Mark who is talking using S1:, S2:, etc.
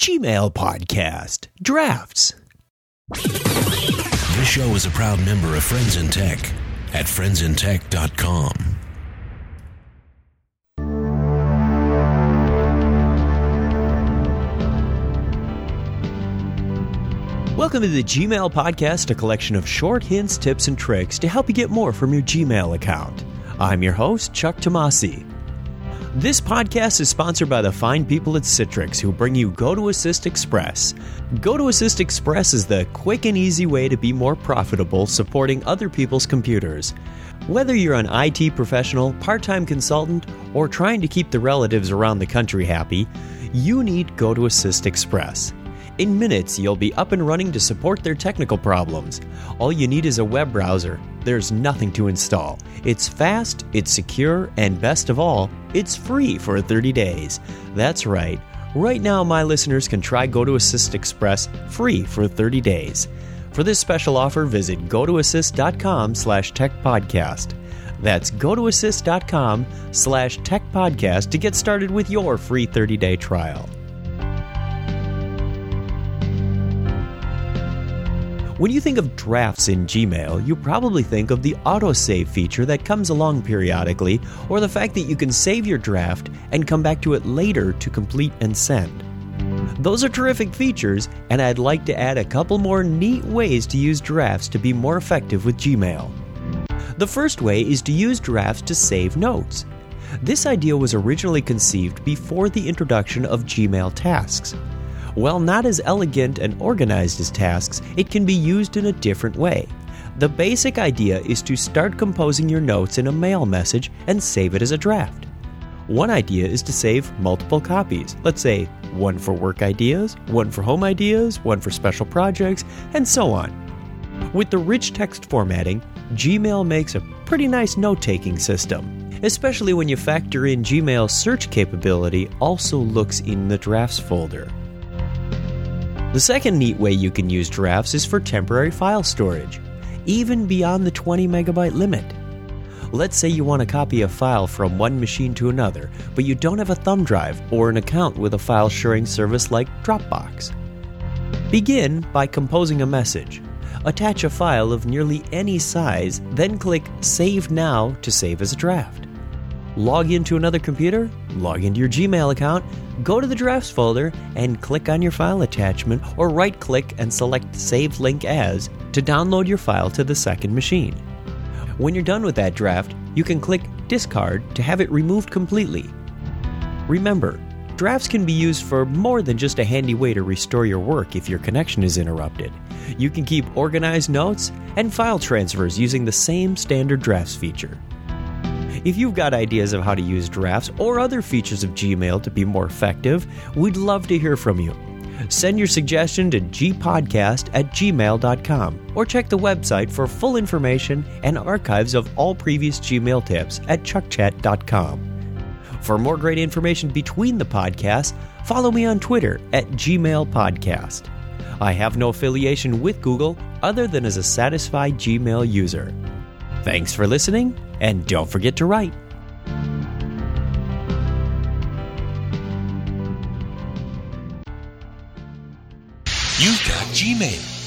S1: Gmail podcast, drafts.
S2: This show is a proud member of Friends in Tech at friendsintech.com.
S1: Welcome to the Gmail podcast, a collection of short hints, tips, and tricks to help you get more from your Gmail account. I'm your host, Chuck Tomasi. This podcast is sponsored by the fine people at Citrix who bring you GoToAssist Express. GoToAssist Express is the quick and easy way to be more profitable supporting other people's computers. Whether you're an IT professional, part time consultant, or trying to keep the relatives around the country happy, you need GoToAssist Express. In minutes, you'll be up and running to support their technical problems. All you need is a web browser. There's nothing to install. It's fast, it's secure, and best of all, it's free for 30 days. That's right. Right now, my listeners can try GoToAssist Express free for 30 days. For this special offer, visit gotoassist.com slash techpodcast. That's gotoassist.com slash techpodcast to get started with your free 30-day trial. When you think of drafts in Gmail, you probably think of the autosave feature that comes along periodically, or the fact that you can save your draft and come back to it later to complete and send. Those are terrific features, and I'd like to add a couple more neat ways to use drafts to be more effective with Gmail. The first way is to use drafts to save notes. This idea was originally conceived before the introduction of Gmail tasks. While not as elegant and organized as tasks, it can be used in a different way. The basic idea is to start composing your notes in a mail message and save it as a draft. One idea is to save multiple copies. Let's say one for work ideas, one for home ideas, one for special projects, and so on. With the rich text formatting, Gmail makes a pretty nice note taking system, especially when you factor in Gmail's search capability also looks in the drafts folder. The second neat way you can use drafts is for temporary file storage, even beyond the 20 megabyte limit. Let's say you want to copy a file from one machine to another, but you don't have a thumb drive or an account with a file sharing service like Dropbox. Begin by composing a message. Attach a file of nearly any size, then click Save Now to save as a draft. Log into another computer, log into your Gmail account, go to the drafts folder, and click on your file attachment or right click and select Save Link As to download your file to the second machine. When you're done with that draft, you can click Discard to have it removed completely. Remember, drafts can be used for more than just a handy way to restore your work if your connection is interrupted. You can keep organized notes and file transfers using the same standard drafts feature. If you've got ideas of how to use drafts or other features of Gmail to be more effective, we'd love to hear from you. Send your suggestion to gpodcast at gmail.com or check the website for full information and archives of all previous Gmail tips at chuckchat.com. For more great information between the podcasts, follow me on Twitter at Gmail Podcast. I have no affiliation with Google other than as a satisfied Gmail user. Thanks for listening, and don't forget to write.
S2: You've got Gmail.